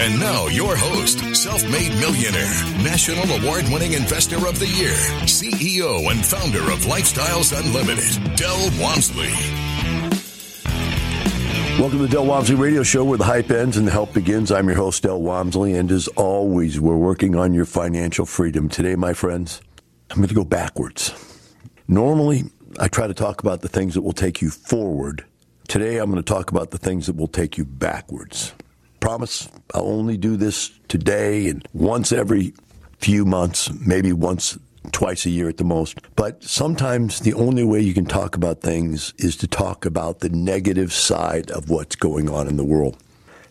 And now, your host, self made millionaire, national award winning investor of the year, CEO and founder of Lifestyles Unlimited, Del Walmsley. Welcome to the Del Walmsley Radio Show where the hype ends and the help begins. I'm your host, Del Walmsley, and as always, we're working on your financial freedom. Today, my friends, I'm going to go backwards. Normally, I try to talk about the things that will take you forward. Today, I'm going to talk about the things that will take you backwards promise I'll only do this today and once every few months, maybe once, twice a year at the most. But sometimes the only way you can talk about things is to talk about the negative side of what's going on in the world.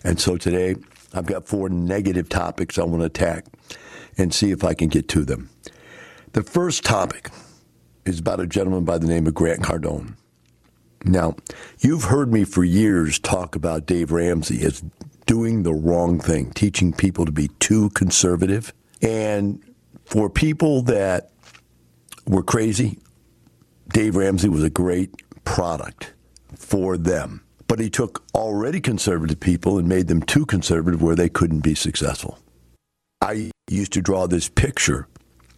And so today, I've got four negative topics I want to attack and see if I can get to them. The first topic is about a gentleman by the name of Grant Cardone. Now, you've heard me for years talk about Dave Ramsey as doing the wrong thing, teaching people to be too conservative. And for people that were crazy, Dave Ramsey was a great product for them. But he took already conservative people and made them too conservative where they couldn't be successful. I used to draw this picture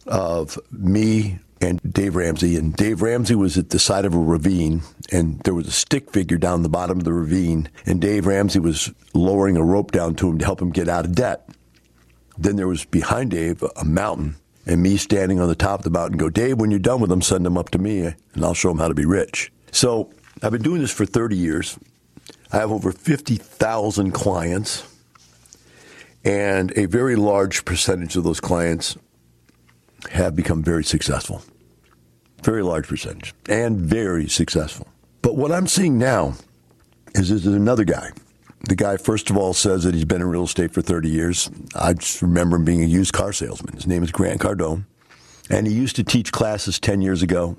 of me and Dave Ramsey. And Dave Ramsey was at the side of a ravine, and there was a stick figure down the bottom of the ravine, and Dave Ramsey was lowering a rope down to him to help him get out of debt. Then there was behind Dave a mountain, and me standing on the top of the mountain. Go, Dave, when you're done with them, send them up to me, and I'll show them how to be rich. So I've been doing this for 30 years. I have over 50,000 clients, and a very large percentage of those clients have become very successful. Very large percentage. And very successful. But what I'm seeing now is there's another guy. The guy, first of all, says that he's been in real estate for 30 years. I just remember him being a used car salesman. His name is Grant Cardone. And he used to teach classes 10 years ago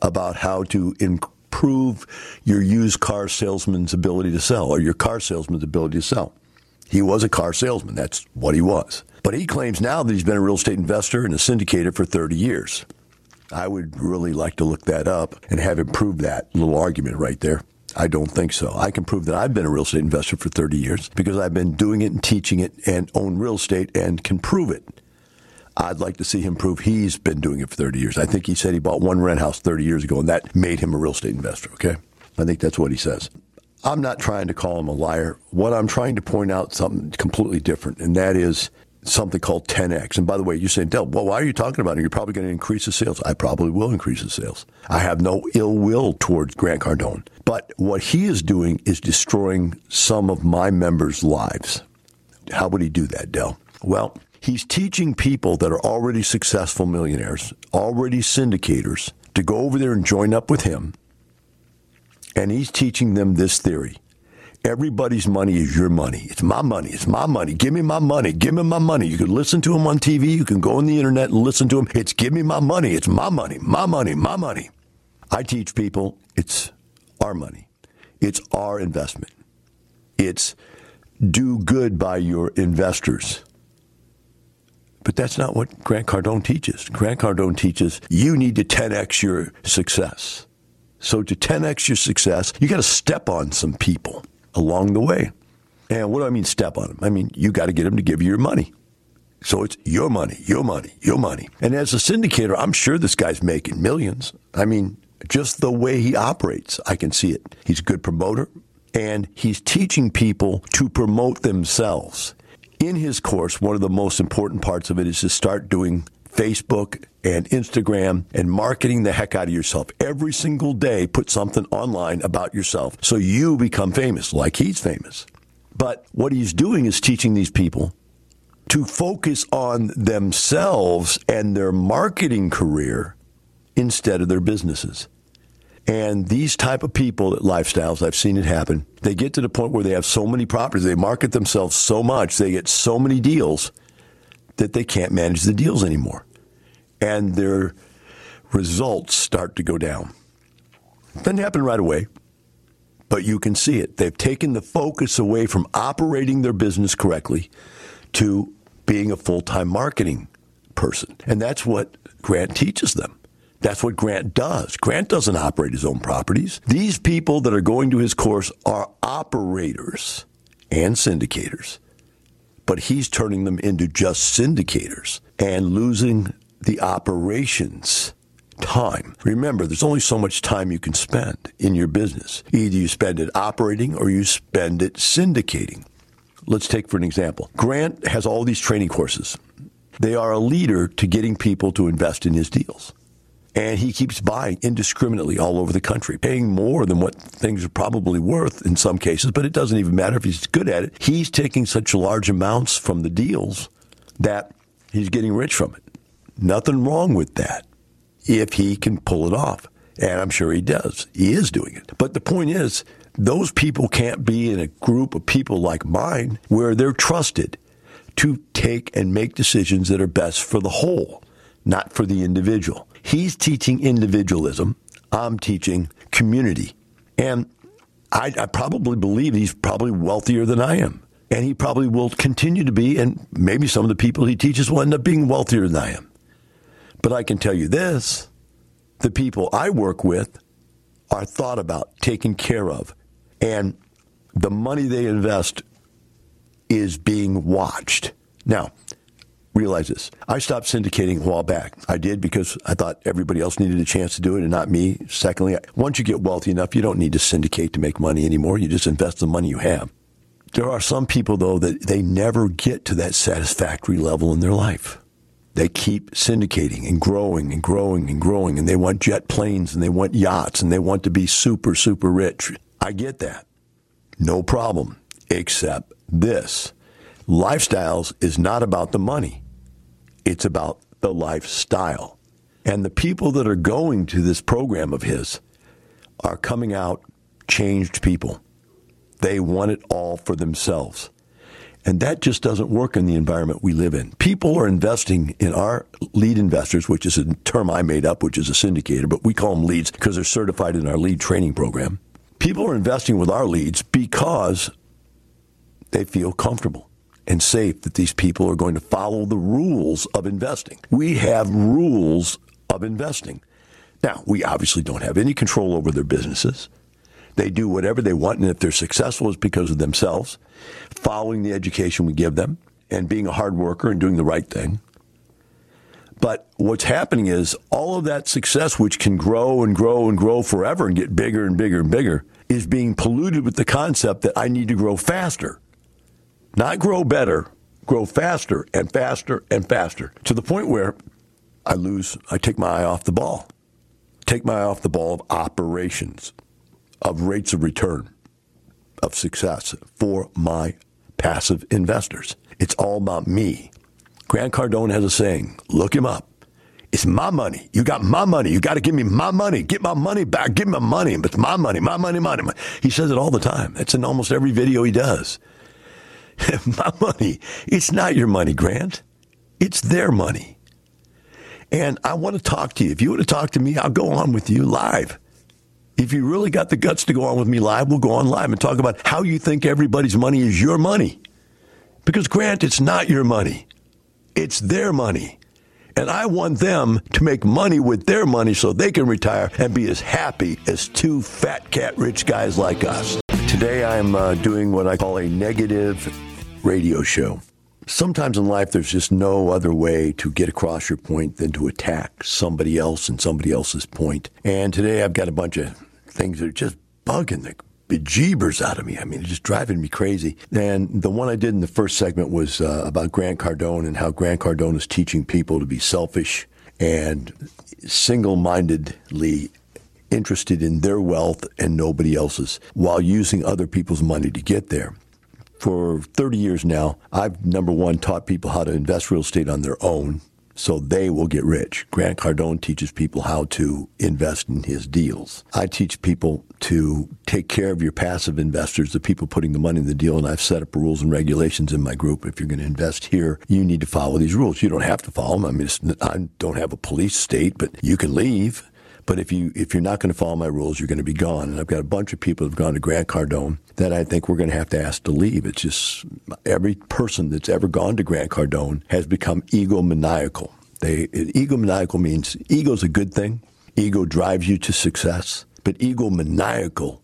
about how to improve your used car salesman's ability to sell or your car salesman's ability to sell. He was a car salesman. That's what he was. But he claims now that he's been a real estate investor and a syndicator for 30 years. I would really like to look that up and have him prove that little argument right there. I don't think so. I can prove that I've been a real estate investor for 30 years because I've been doing it and teaching it and own real estate and can prove it. I'd like to see him prove he's been doing it for 30 years. I think he said he bought one rent house 30 years ago and that made him a real estate investor, okay? I think that's what he says. I'm not trying to call him a liar. What I'm trying to point out something completely different, and that is something called 10x. And by the way, you're saying, Del, well, why are you talking about it? You're probably going to increase the sales. I probably will increase the sales. I have no ill will towards Grant Cardone. But what he is doing is destroying some of my members' lives. How would he do that, Del? Well, he's teaching people that are already successful millionaires, already syndicators, to go over there and join up with him. And he's teaching them this theory Everybody's money is your money. It's my money. It's my money. Give me my money. Give me my money. You can listen to him on TV. You can go on the internet and listen to him. It's give me my money. It's my money. My money. My money. I teach people it's our money. It's our investment. It's do good by your investors. But that's not what Grant Cardone teaches. Grant Cardone teaches you need to 10x your success. So to 10x your success, you got to step on some people along the way. And what do I mean step on them? I mean, you got to get them to give you your money. So it's your money, your money, your money. And as a syndicator, I'm sure this guy's making millions. I mean, just the way he operates, I can see it. He's a good promoter and he's teaching people to promote themselves. In his course, one of the most important parts of it is to start doing Facebook and Instagram and marketing the heck out of yourself. Every single day, put something online about yourself so you become famous, like he's famous. But what he's doing is teaching these people to focus on themselves and their marketing career instead of their businesses. And these type of people at lifestyles, I've seen it happen. They get to the point where they have so many properties, they market themselves so much, they get so many deals that they can't manage the deals anymore. And they're results start to go down. Doesn't happen right away, but you can see it. They've taken the focus away from operating their business correctly to being a full time marketing person. And that's what Grant teaches them. That's what Grant does. Grant doesn't operate his own properties. These people that are going to his course are operators and syndicators, but he's turning them into just syndicators and losing the operations time. Remember, there's only so much time you can spend in your business. Either you spend it operating or you spend it syndicating. Let's take for an example. Grant has all these training courses. They are a leader to getting people to invest in his deals. And he keeps buying indiscriminately all over the country, paying more than what things are probably worth in some cases, but it doesn't even matter if he's good at it. He's taking such large amounts from the deals that he's getting rich from it. Nothing wrong with that if he can pull it off. And I'm sure he does. He is doing it. But the point is, those people can't be in a group of people like mine where they're trusted to take and make decisions that are best for the whole, not for the individual. He's teaching individualism. I'm teaching community. And I, I, probably believe he's probably wealthier than I am. And he probably will continue to be, and maybe some of the people he teaches will end up being wealthier than I am. But I can tell you this the people I work with are thought about, taken care of, and the money they invest is being watched. Now, realize this. I stopped syndicating a while back. I did because I thought everybody else needed a chance to do it and not me. Secondly, once you get wealthy enough, you don't need to syndicate to make money anymore. You just invest the money you have. There are some people, though, that they never get to that satisfactory level in their life. They keep syndicating and growing and growing and growing, and they want jet planes and they want yachts and they want to be super, super rich. I get that. No problem, except this. Lifestyles is not about the money. It's about the lifestyle. And the people that are going to this program of his are coming out changed people. They want it all for themselves. And that just doesn't work in the environment we live in. People are investing in our lead investors, which is a term I made up, which is a syndicator, but we call them leads because they're certified in our lead training program. People are investing with our leads because they feel comfortable and safe that these people are going to follow the rules of investing. We have rules of investing. Now, we obviously don't have any control over their businesses. They do whatever they want, and if they're successful, it's because of themselves, following the education we give them, and being a hard worker and doing the right thing. But what's happening is all of that success, which can grow and grow and grow forever and get bigger and bigger and bigger, is being polluted with the concept that I need to grow faster. Not grow better, grow faster and faster and faster to the point where I lose, I take my eye off the ball. Take my eye off the ball of operations of rates of return of success for my passive investors. It's all about me. Grant Cardone has a saying look him up. It's my money. You got my money. You got to give me my money. Get my money back. Give me my money. It's my money, my money, money. money. He says it all the time. It's in almost every video he does. my money. It's not your money, Grant. It's their money. And I want to talk to you. If you want to talk to me, I'll go on with you live. If you really got the guts to go on with me live, we'll go on live and talk about how you think everybody's money is your money. Because, Grant, it's not your money, it's their money. And I want them to make money with their money so they can retire and be as happy as two fat cat rich guys like us. Today I'm uh, doing what I call a negative radio show. Sometimes in life, there's just no other way to get across your point than to attack somebody else and somebody else's point. And today I've got a bunch of things that are just bugging the bejeebers out of me. I mean, it's just driving me crazy. And the one I did in the first segment was uh, about Grant Cardone and how Grant Cardone is teaching people to be selfish and single mindedly interested in their wealth and nobody else's while using other people's money to get there for 30 years now, I've number one taught people how to invest real estate on their own so they will get rich. Grant Cardone teaches people how to invest in his deals. I teach people to take care of your passive investors, the people putting the money in the deal, and I've set up rules and regulations in my group. If you're going to invest here, you need to follow these rules. You don't have to follow them. I mean, I don't have a police state, but you can leave. But if you if you're not going to follow my rules, you're going to be gone. And I've got a bunch of people who've gone to Grant Cardone that I think we're going to have to ask to leave. It's just every person that's ever gone to Grant Cardone has become egomaniacal. They egomaniacal means ego's a good thing. Ego drives you to success, but egomaniacal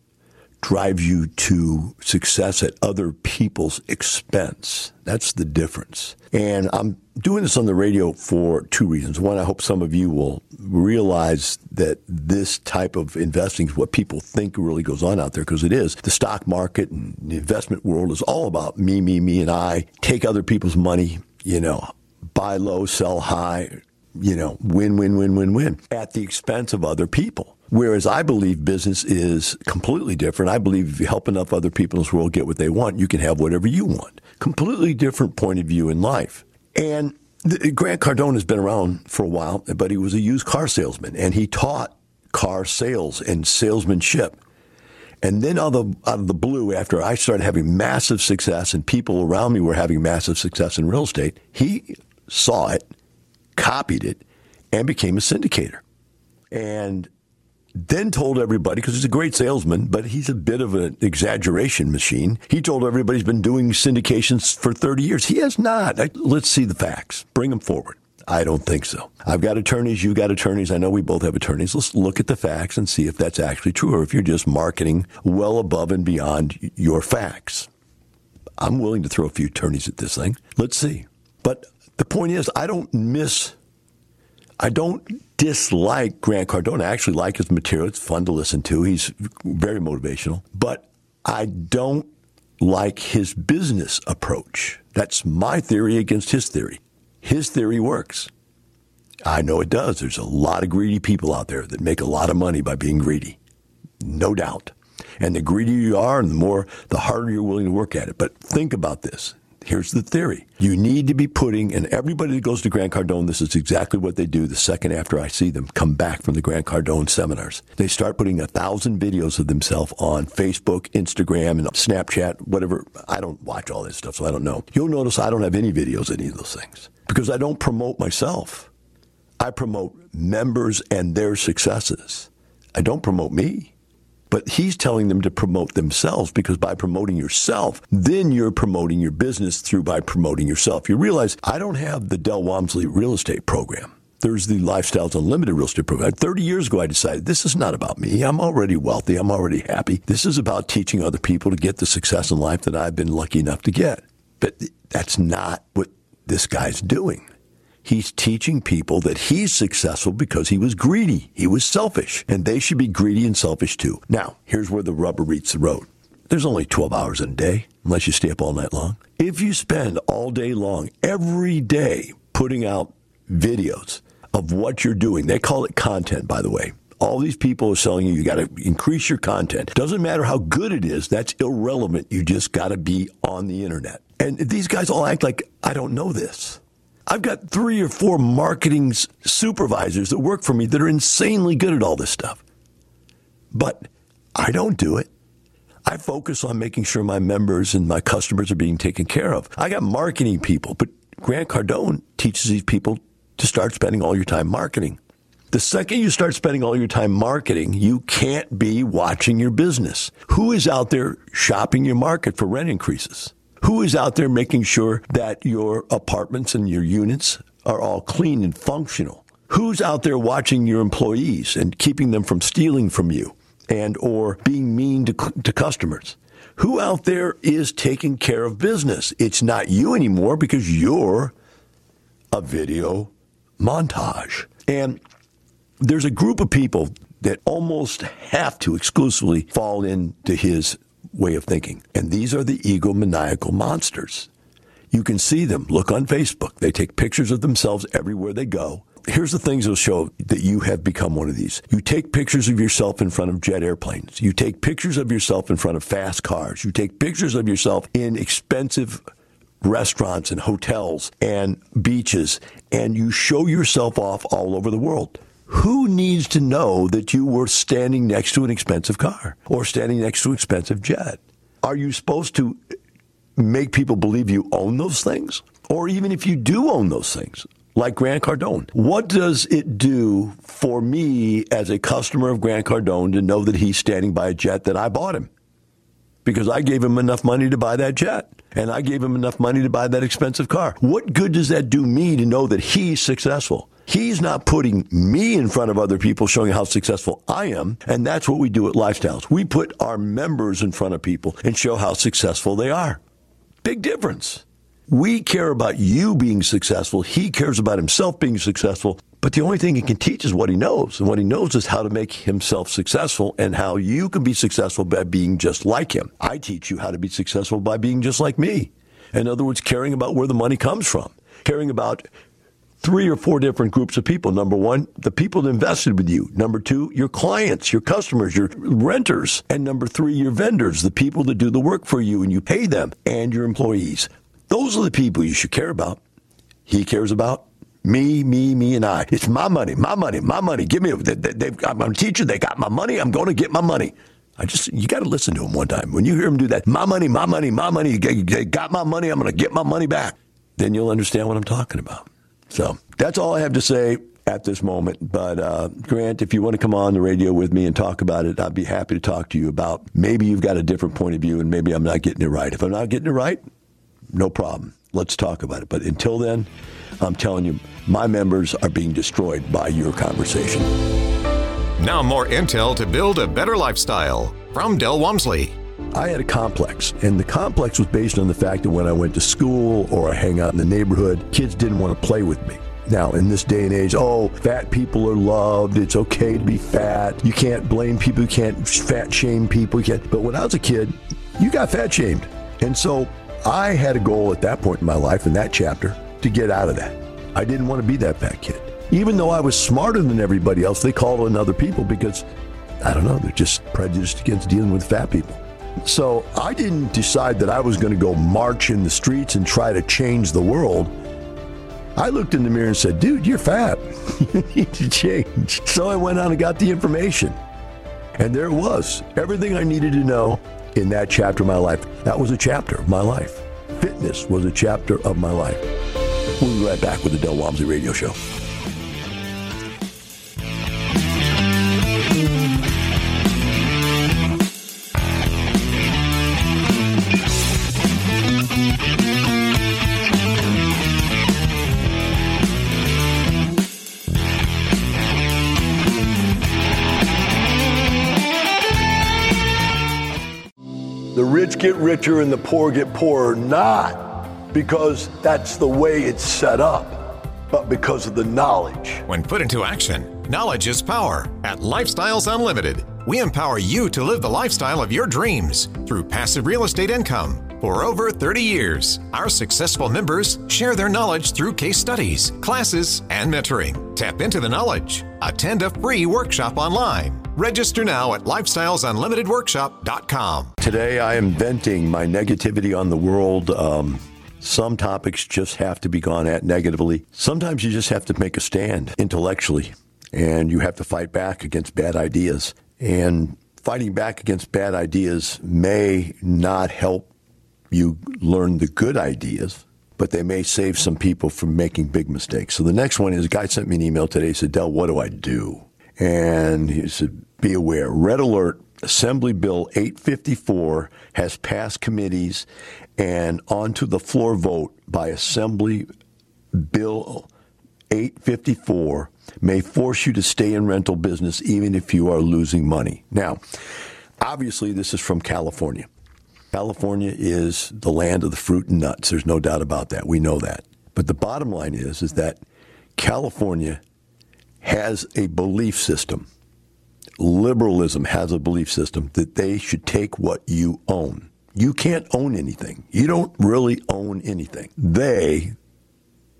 drives you to success at other people's expense. That's the difference. And I'm doing this on the radio for two reasons. One, I hope some of you will realize that this type of investing is what people think really goes on out there because it is. The stock market and the investment world is all about me, me, me, and I. Take other people's money, you know, buy low, sell high, you know, win, win, win, win, win at the expense of other people. Whereas I believe business is completely different. I believe if you help enough other people in this world get what they want, you can have whatever you want. Completely different point of view in life. And Grant Cardone has been around for a while, but he was a used car salesman and he taught car sales and salesmanship. And then out of, the, out of the blue, after I started having massive success and people around me were having massive success in real estate, he saw it, copied it, and became a syndicator. And then told everybody, because he's a great salesman, but he's a bit of an exaggeration machine. He told everybody he's been doing syndications for 30 years. He has not. I, let's see the facts. Bring them forward. I don't think so. I've got attorneys, you've got attorneys. I know we both have attorneys. Let's look at the facts and see if that's actually true or if you're just marketing well above and beyond your facts. I'm willing to throw a few attorneys at this thing. Let's see. But the point is, I don't miss I don't dislike Grant Cardone. I actually like his material. It's fun to listen to. He's very motivational. But I don't like his business approach. That's my theory against his theory. His theory works. I know it does. There's a lot of greedy people out there that make a lot of money by being greedy. No doubt. And the greedier you are, and the more, the harder you're willing to work at it. But think about this. Here's the theory. You need to be putting, and everybody that goes to Grant Cardone, this is exactly what they do the second after I see them come back from the Grant Cardone seminars. They start putting a thousand videos of themselves on Facebook, Instagram, and Snapchat, whatever. I don't watch all this stuff, so I don't know. You'll notice I don't have any videos any of those things because I don't promote myself. I promote members and their successes. I don't promote me. But he's telling them to promote themselves because by promoting yourself, then you're promoting your business through by promoting yourself. You realize I don't have the Del Walmsley real estate program. There's the Lifestyles Unlimited real estate program. 30 years ago, I decided this is not about me. I'm already wealthy. I'm already happy. This is about teaching other people to get the success in life that I've been lucky enough to get. But that's not what this guy's doing. He's teaching people that he's successful because he was greedy. He was selfish. And they should be greedy and selfish too. Now, here's where the rubber meets the road. There's only 12 hours in a day, unless you stay up all night long. If you spend all day long, every day, putting out videos of what you're doing, they call it content, by the way. All these people are telling you you got to increase your content. Doesn't matter how good it is, that's irrelevant. You just got to be on the internet. And these guys all act like I don't know this. I've got three or four marketing supervisors that work for me that are insanely good at all this stuff. But I don't do it. I focus on making sure my members and my customers are being taken care of. I got marketing people, but Grant Cardone teaches these people to start spending all your time marketing. The second you start spending all your time marketing, you can't be watching your business. Who is out there shopping your market for rent increases? Who is out there making sure that your apartments and your units are all clean and functional? Who's out there watching your employees and keeping them from stealing from you and or being mean to, to customers? Who out there is taking care of business? It's not you anymore because you're a video montage. And there's a group of people that almost have to exclusively fall into his way of thinking. And these are the egomaniacal monsters. You can see them. Look on Facebook. They take pictures of themselves everywhere they go. Here's the things that'll show that you have become one of these. You take pictures of yourself in front of jet airplanes. You take pictures of yourself in front of fast cars. You take pictures of yourself in expensive restaurants and hotels and beaches and you show yourself off all over the world. Who needs to know that you were standing next to an expensive car or standing next to an expensive jet? Are you supposed to make people believe you own those things? Or even if you do own those things, like Grant Cardone, what does it do for me as a customer of Grant Cardone to know that he's standing by a jet that I bought him? Because I gave him enough money to buy that jet and I gave him enough money to buy that expensive car. What good does that do me to know that he's successful? He's not putting me in front of other people showing how successful I am. And that's what we do at Lifestyles. We put our members in front of people and show how successful they are. Big difference. We care about you being successful. He cares about himself being successful. But the only thing he can teach is what he knows. And what he knows is how to make himself successful and how you can be successful by being just like him. I teach you how to be successful by being just like me. In other words, caring about where the money comes from, caring about three or four different groups of people. Number one, the people that invested with you. Number two, your clients, your customers, your renters. And number three, your vendors, the people that do the work for you and you pay them and your employees. Those are the people you should care about. He cares about me, me, me, and I. It's my money, my money, my money. Give me, they, I'm a teacher. They got my money. I'm going to get my money. I just, you got to listen to him one time. When you hear him do that, my money, my money, my money, they got my money. I'm going to get my money back. Then you'll understand what I'm talking about. So that's all I have to say at this moment. But uh, Grant, if you want to come on the radio with me and talk about it, I'd be happy to talk to you about maybe you've got a different point of view and maybe I'm not getting it right. If I'm not getting it right, no problem. Let's talk about it. But until then, I'm telling you, my members are being destroyed by your conversation. Now, more intel to build a better lifestyle from Del Walmsley. I had a complex, and the complex was based on the fact that when I went to school or I hang out in the neighborhood, kids didn't want to play with me. Now, in this day and age, oh, fat people are loved. It's okay to be fat. You can't blame people. You can't fat shame people. You can't. But when I was a kid, you got fat shamed. And so I had a goal at that point in my life, in that chapter, to get out of that. I didn't want to be that fat kid. Even though I was smarter than everybody else, they called on other people because, I don't know, they're just prejudiced against dealing with fat people. So I didn't decide that I was going to go march in the streets and try to change the world. I looked in the mirror and said, dude, you're fat. you need to change. So I went on and got the information. And there it was. Everything I needed to know in that chapter of my life. That was a chapter of my life. Fitness was a chapter of my life. We'll be right back with the Del Walmsley Radio Show. Get richer and the poor get poorer, not because that's the way it's set up, but because of the knowledge. When put into action, knowledge is power. At Lifestyles Unlimited, we empower you to live the lifestyle of your dreams through passive real estate income. For over 30 years, our successful members share their knowledge through case studies, classes, and mentoring. Tap into the knowledge. Attend a free workshop online Register now at lifestylesunlimitedworkshop.com. Today I am venting my negativity on the world. Um, some topics just have to be gone at negatively. Sometimes you just have to make a stand intellectually and you have to fight back against bad ideas. And fighting back against bad ideas may not help you learn the good ideas, but they may save some people from making big mistakes. So the next one is a guy sent me an email today. He said, Del, what do I do? And he said, be aware. Red alert. Assembly Bill 854 has passed committees and onto the floor vote by Assembly Bill 854 may force you to stay in rental business even if you are losing money. Now, obviously, this is from California. California is the land of the fruit and nuts. There's no doubt about that. We know that. But the bottom line is, is that California has a belief system liberalism has a belief system that they should take what you own. You can't own anything. You don't really own anything. They,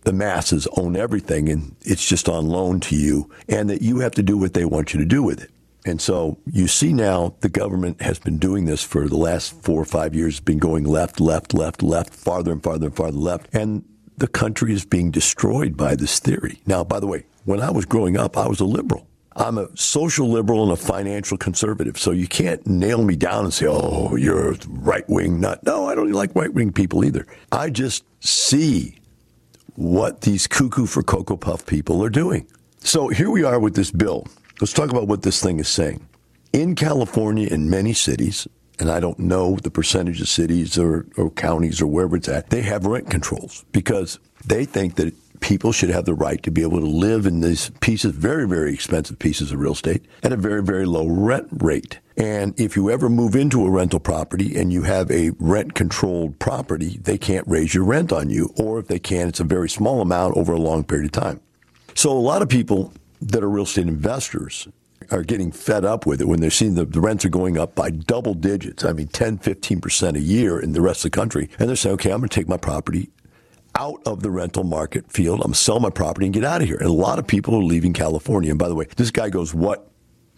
the masses, own everything, and it's just on loan to you, and that you have to do what they want you to do with it. And so you see now the government has been doing this for the last four or five years, been going left, left, left, left, farther and farther and farther left. And the country is being destroyed by this theory. Now, by the way, when I was growing up, I was a liberal. I'm a social liberal and a financial conservative. So you can't nail me down and say, oh, you're right wing nut. No, I don't like right wing people either. I just see what these cuckoo for Cocoa Puff people are doing. So here we are with this bill. Let's talk about what this thing is saying. In California, in many cities, and I don't know the percentage of cities or, or counties or wherever it's at, they have rent controls because they think that people should have the right to be able to live in these pieces, very, very expensive pieces of real estate at a very, very low rent rate. And if you ever move into a rental property and you have a rent controlled property, they can't raise your rent on you. Or if they can, it's a very small amount over a long period of time. So a lot of people that are real estate investors are getting fed up with it when they're seeing the, the rents are going up by double digits. I mean, 10, 15% a year in the rest of the country. And they're saying, okay, I'm going to take my property out of the rental market field. I'm sell my property and get out of here. And a lot of people are leaving California. And by the way, this guy goes, what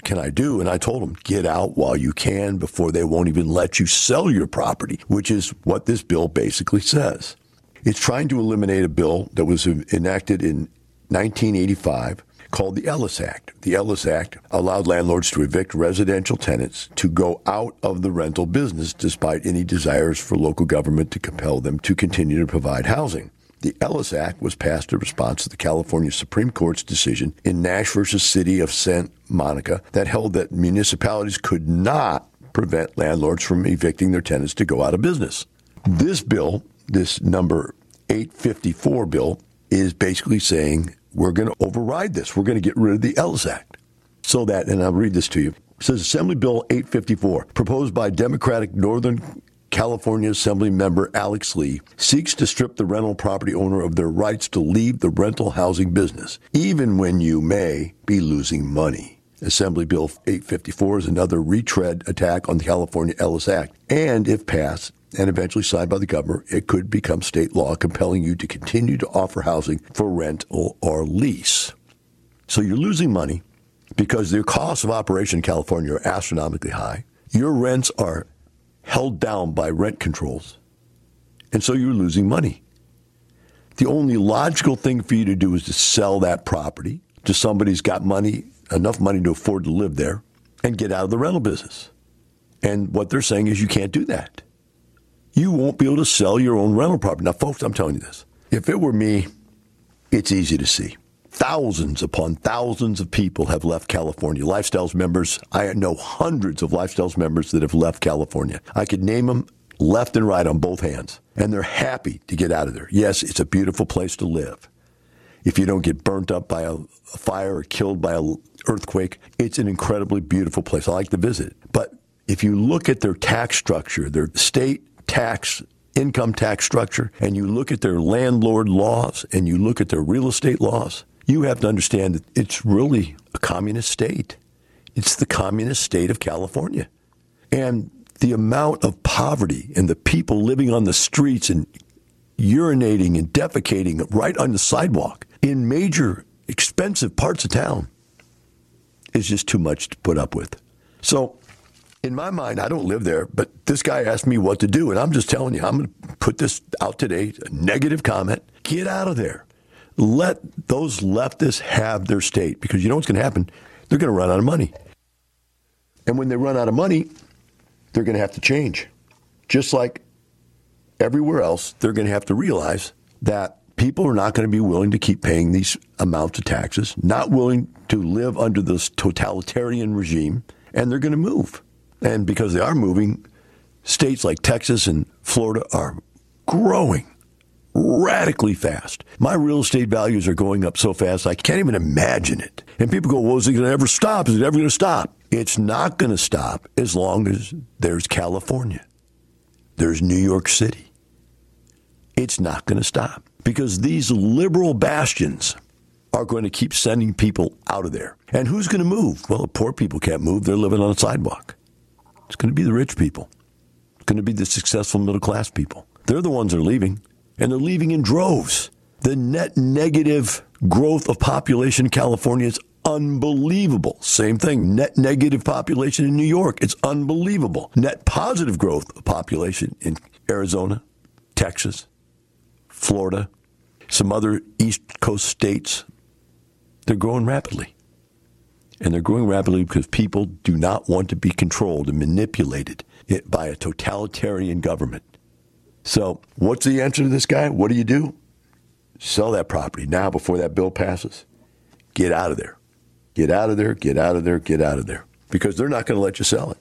can I do? And I told him, get out while you can before they won't even let you sell your property, which is what this bill basically says. It's trying to eliminate a bill that was enacted in 1985 called the Ellis Act. The Ellis Act allowed landlords to evict residential tenants to go out of the rental business despite any desires for local government to compel them to continue to provide housing. The Ellis Act was passed in response to the California Supreme Court's decision in Nash versus City of Santa Monica that held that municipalities could not prevent landlords from evicting their tenants to go out of business. This bill, this number 854 bill, is basically saying we're going to override this. We're going to get rid of the Ellis Act. So that, and I'll read this to you. Says Assembly Bill 854, proposed by Democratic Northern California Assembly member Alex Lee, seeks to strip the rental property owner of their rights to leave the rental housing business, even when you may be losing money. Assembly Bill 854 is another retread attack on the California Ellis Act, and if passed, and eventually signed by the governor, it could become state law compelling you to continue to offer housing for rent or, or lease. So you're losing money because the costs of operation in California are astronomically high. Your rents are held down by rent controls. And so you're losing money. The only logical thing for you to do is to sell that property to somebody who's got money, enough money to afford to live there, and get out of the rental business. And what they're saying is you can't do that you won't be able to sell your own rental property. Now, folks, I'm telling you this. If it were me, it's easy to see. Thousands upon thousands of people have left California. Lifestyles members, I know hundreds of Lifestyles members that have left California. I could name them left and right on both hands, and they're happy to get out of there. Yes, it's a beautiful place to live. If you don't get burnt up by a, fire or killed by an earthquake, it's an incredibly beautiful place. I like to visit. But if you look at their tax structure, their state tax income tax structure and you look at their landlord laws and you look at their real estate laws, you have to understand that it's really a communist state. It's the communist state of California. And the amount of poverty and the people living on the streets and urinating and defecating right on the sidewalk in major expensive parts of town is just too much to put up with. So in my mind, I don't live there, but this guy asked me what to do, and I'm just telling you, I'm going to put this out today a negative comment. Get out of there. Let those leftists have their state because you know what's going to happen? They're going to run out of money. And when they run out of money, they're going to have to change. Just like everywhere else, they're going to have to realize that people are not going to be willing to keep paying these amounts of taxes, not willing to live under this totalitarian regime, and they're going to move. And because they are moving, states like Texas and Florida are growing radically fast. My real estate values are going up so fast, I can't even imagine it. And people go, well, is it going to ever stop? Is it ever going to stop? It's not going to stop as long as there's California, there's New York City. It's not going to stop because these liberal bastions are going to keep sending people out of there. And who's going to move? Well, the poor people can't move. They're living on a sidewalk. It's going to be the rich people. It's going to be the successful middle class people. They're the ones that are leaving, and they're leaving in droves. The net negative growth of population in California is unbelievable. Same thing. Net negative population in New York. It's unbelievable. Net positive growth of population in Arizona, Texas, Florida, some other East Coast states, they're growing rapidly. And they're growing rapidly because people do not want to be controlled and manipulated by a totalitarian government. So, what's the answer to this guy? What do you do? Sell that property now before that bill passes. Get out of there. Get out of there, get out of there, get out of there. Because they're not going to let you sell it.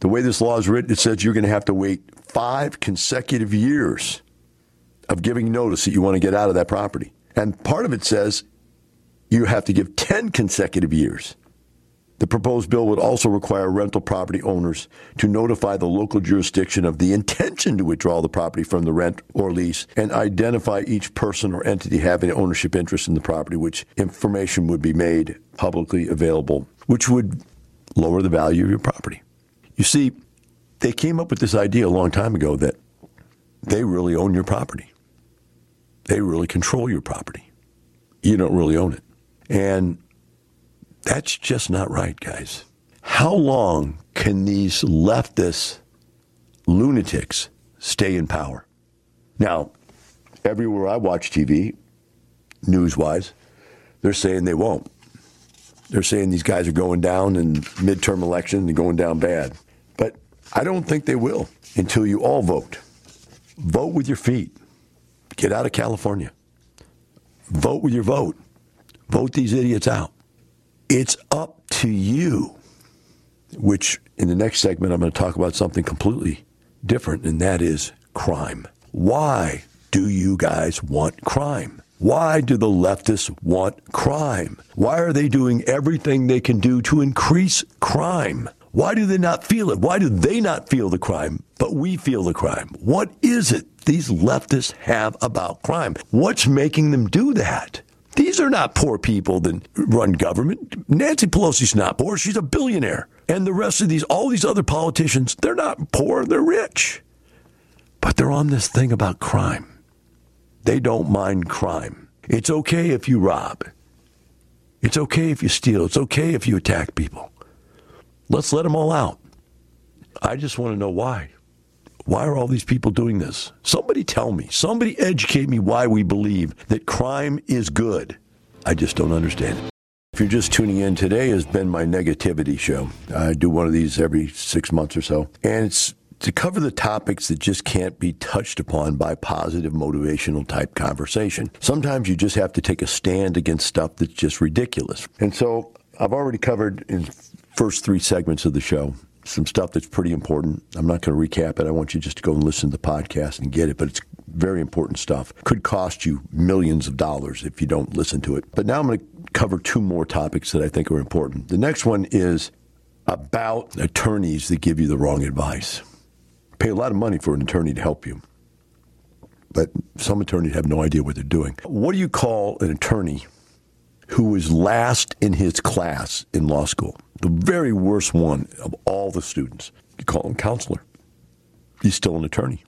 The way this law is written, it says you're going to have to wait five consecutive years of giving notice that you want to get out of that property. And part of it says you have to give 10 consecutive years. The proposed bill would also require rental property owners to notify the local jurisdiction of the intention to withdraw the property from the rent or lease and identify each person or entity having ownership interest in the property, which information would be made publicly available, which would lower the value of your property. You see, they came up with this idea a long time ago that they really own your property. They really control your property. You don't really own it. And that's just not right, guys. How long can these leftist lunatics stay in power? Now, everywhere I watch TV, news wise, they're saying they won't. They're saying these guys are going down in midterm elections and going down bad. But I don't think they will until you all vote. Vote with your feet. Get out of California. Vote with your vote. Vote these idiots out. It's up to you, which in the next segment, I'm going to talk about something completely different, and that is crime. Why do you guys want crime? Why do the leftists want crime? Why are they doing everything they can do to increase crime? Why do they not feel it? Why do they not feel the crime, but we feel the crime? What is it these leftists have about crime? What's making them do that? These are not poor people that run government. Nancy Pelosi's not poor. She's a billionaire. And the rest of these, all these other politicians, they're not poor. They're rich. But they're on this thing about crime. They don't mind crime. It's okay if you rob. It's okay if you steal. It's okay if you attack people. Let's let them all out. I just want to know why. Why are all these people doing this? Somebody tell me. Somebody educate me why we believe that crime is good. I just don't understand it. If you're just tuning in, today has been my negativity show. I do one of these every six months or so. And it's to cover the topics that just can't be touched upon by positive motivational type conversation. Sometimes you just have to take a stand against stuff that's just ridiculous. And so I've already covered in first three segments of the show some stuff that's pretty important. I'm not going to recap it. I want you just to go and listen to the podcast and get it, but it's very important stuff. Could cost you millions of dollars if you don't listen to it. But now I'm going to cover two more topics that I think are important. The next one is about attorneys that give you the wrong advice. Pay a lot of money for an attorney to help you, but some attorneys have no idea what they're doing. What do you call an attorney who was last in his class in law school? the very worst one of all the students. You call him counselor. He's still an attorney.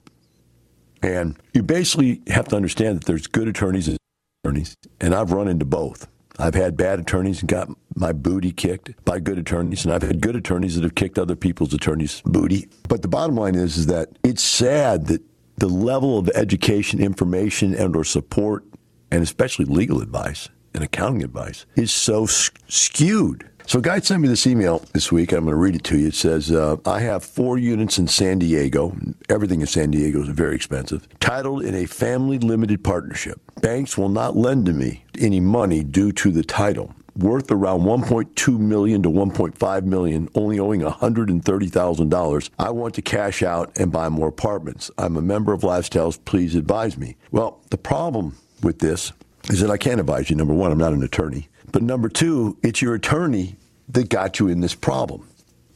And you basically have to understand that there's good attorneys and attorneys, and I've run into both. I've had bad attorneys and got my booty kicked by good attorneys, and I've had good attorneys that have kicked other people's attorneys' booty. But the bottom line is, is that it's sad that the level of education, information, and or support, and especially legal advice and accounting advice, is so skewed so, a guy sent me this email this week. I'm going to read it to you. It says, uh, I have four units in San Diego. Everything in San Diego is very expensive. Titled in a family limited partnership. Banks will not lend to me any money due to the title. Worth around 1.2 million to 1.5 million, only owing $130,000. I want to cash out and buy more apartments. I'm a member of Lifestyles. Please advise me. Well, the problem with this is that I can't advise you. Number one, I'm not an attorney. But number two, it's your attorney that got you in this problem.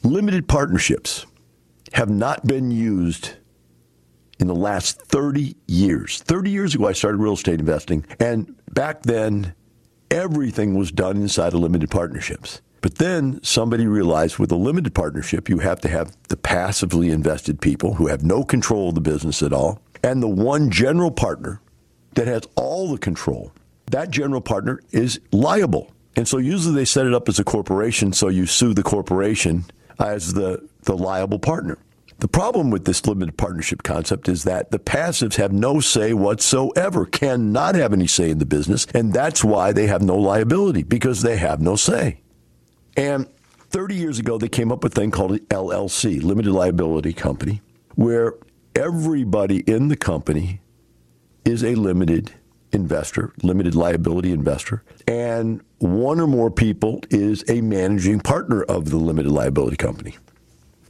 Limited partnerships have not been used in the last 30 years. 30 years ago, I started real estate investing, and back then, everything was done inside of limited partnerships. But then somebody realized with a limited partnership, you have to have the passively invested people who have no control of the business at all, and the one general partner that has all the control that general partner is liable. And so usually they set it up as a corporation, so you sue the corporation as the, the liable partner. The problem with this limited partnership concept is that the passives have no say whatsoever, cannot have any say in the business, and that's why they have no liability because they have no say. And 30 years ago, they came up with a thing called LLC, Limited Liability Company, where everybody in the company is a limited investor, limited liability investor, and one or more people is a managing partner of the limited liability company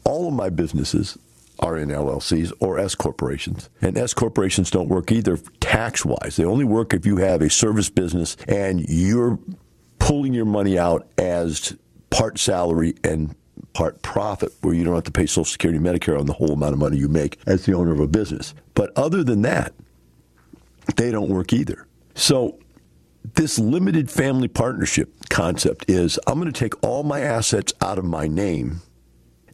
all of my businesses are in LLCs or S corporations. And S corporations don't work either tax wise. They only work if you have a service business and you're pulling your money out as part salary and part profit, where you don't have to pay Social Security and Medicare on the whole amount of money you make as the owner of a business. But other than that, they don't work either. So, this limited family partnership concept is I'm going to take all my assets out of my name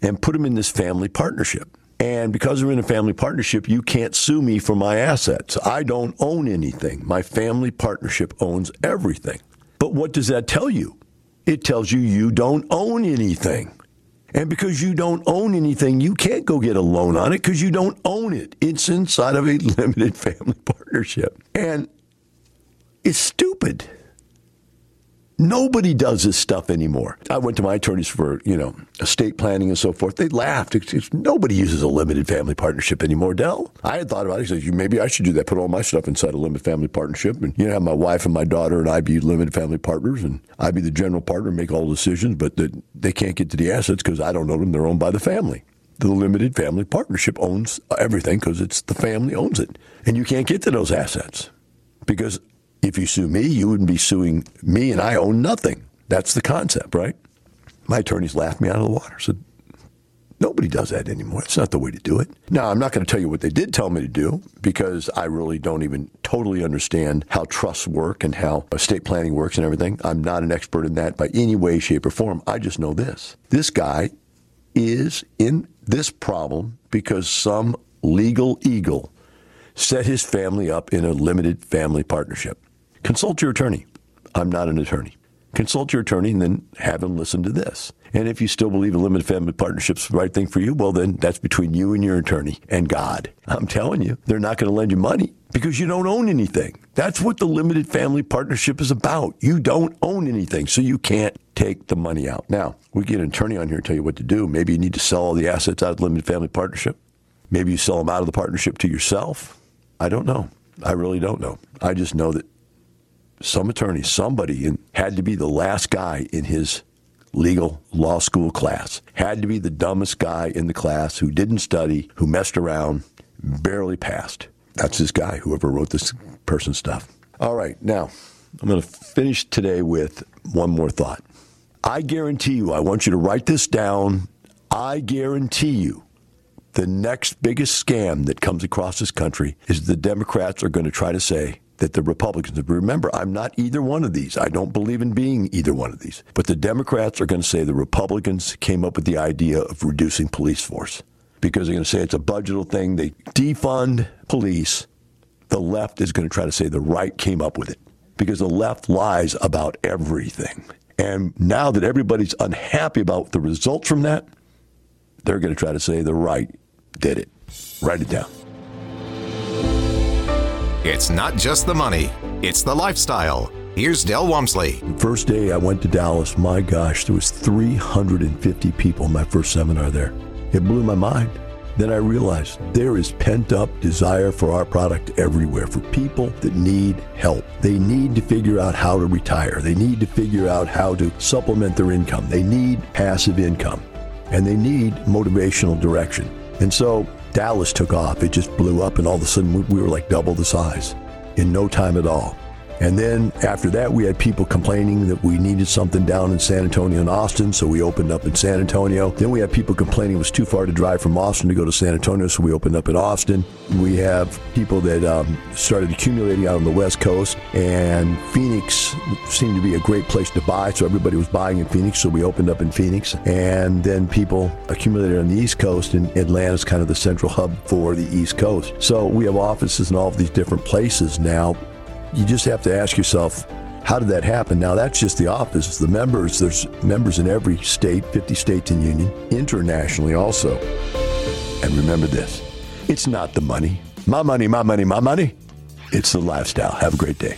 and put them in this family partnership. And because we're in a family partnership, you can't sue me for my assets. I don't own anything. My family partnership owns everything. But what does that tell you? It tells you you don't own anything. And because you don't own anything, you can't go get a loan on it because you don't own it. It's inside of a limited family partnership. And it's stupid. Nobody does this stuff anymore. I went to my attorneys for, you know, estate planning and so forth. They laughed. It's, it's, nobody uses a limited family partnership anymore, Del. I had thought about it. He said, maybe I should do that, put all my stuff inside a limited family partnership and, you know, have my wife and my daughter and I be limited family partners and I be the general partner, and make all the decisions, but the, they can't get to the assets because I don't own them. They're owned by the family. The limited family partnership owns everything because it's the family owns it. And you can't get to those assets because if you sue me, you wouldn't be suing me, and I own nothing. That's the concept, right? My attorneys laughed me out of the water. Said, nobody does that anymore. It's not the way to do it. Now, I'm not going to tell you what they did tell me to do because I really don't even totally understand how trusts work and how estate planning works and everything. I'm not an expert in that by any way, shape, or form. I just know this. This guy is in this problem because some legal eagle set his family up in a limited family partnership. Consult your attorney. I'm not an attorney. Consult your attorney and then have him listen to this. And if you still believe a limited family partnership's the right thing for you, well, then that's between you and your attorney and God. I'm telling you, they're not going to lend you money because you don't own anything. That's what the limited family partnership is about. You don't own anything, so you can't take the money out. Now, we get an attorney on here to tell you what to do. Maybe you need to sell all the assets out of the limited family partnership. Maybe you sell them out of the partnership to yourself. I don't know. I really don't know. I just know that some attorney, somebody in, had to be the last guy in his legal law school class, had to be the dumbest guy in the class who didn't study, who messed around, barely passed. That's this guy, whoever wrote this person's stuff. All right, now I'm going to finish today with one more thought. I guarantee you, I want you to write this down. I guarantee you, the next biggest scam that comes across this country is the Democrats are going to try to say, that the Republicans, remember, I'm not either one of these. I don't believe in being either one of these. But the Democrats are going to say the Republicans came up with the idea of reducing police force because they're going to say it's a budgetal thing. They defund police. The left is going to try to say the right came up with it because the left lies about everything. And now that everybody's unhappy about the results from that, they're going to try to say the right did it. Write it down. It's not just the money, it's the lifestyle. Here's Del Walmsley. First day I went to Dallas, my gosh, there was 350 people in my first seminar there. It blew my mind. Then I realized there is pent up desire for our product everywhere for people that need help. They need to figure out how to retire. They need to figure out how to supplement their income. They need passive income and they need motivational direction. And so Dallas took off. It just blew up, and all of a sudden we were like double the size in no time at all. And then after that, we had people complaining that we needed something down in San Antonio and Austin, so we opened up in San Antonio. Then we had people complaining it was too far to drive from Austin to go to San Antonio, so we opened up in Austin. We have people that um, started accumulating out on the West Coast, and Phoenix seemed to be a great place to buy, so everybody was buying in Phoenix, so we opened up in Phoenix. And then people accumulated on the East Coast, and Atlanta is kind of the central hub for the East Coast. So we have offices in all of these different places now you just have to ask yourself, how did that happen? Now, that's just the office. The members, there's members in every state, 50 states in union, internationally also. And remember this it's not the money. My money, my money, my money. It's the lifestyle. Have a great day.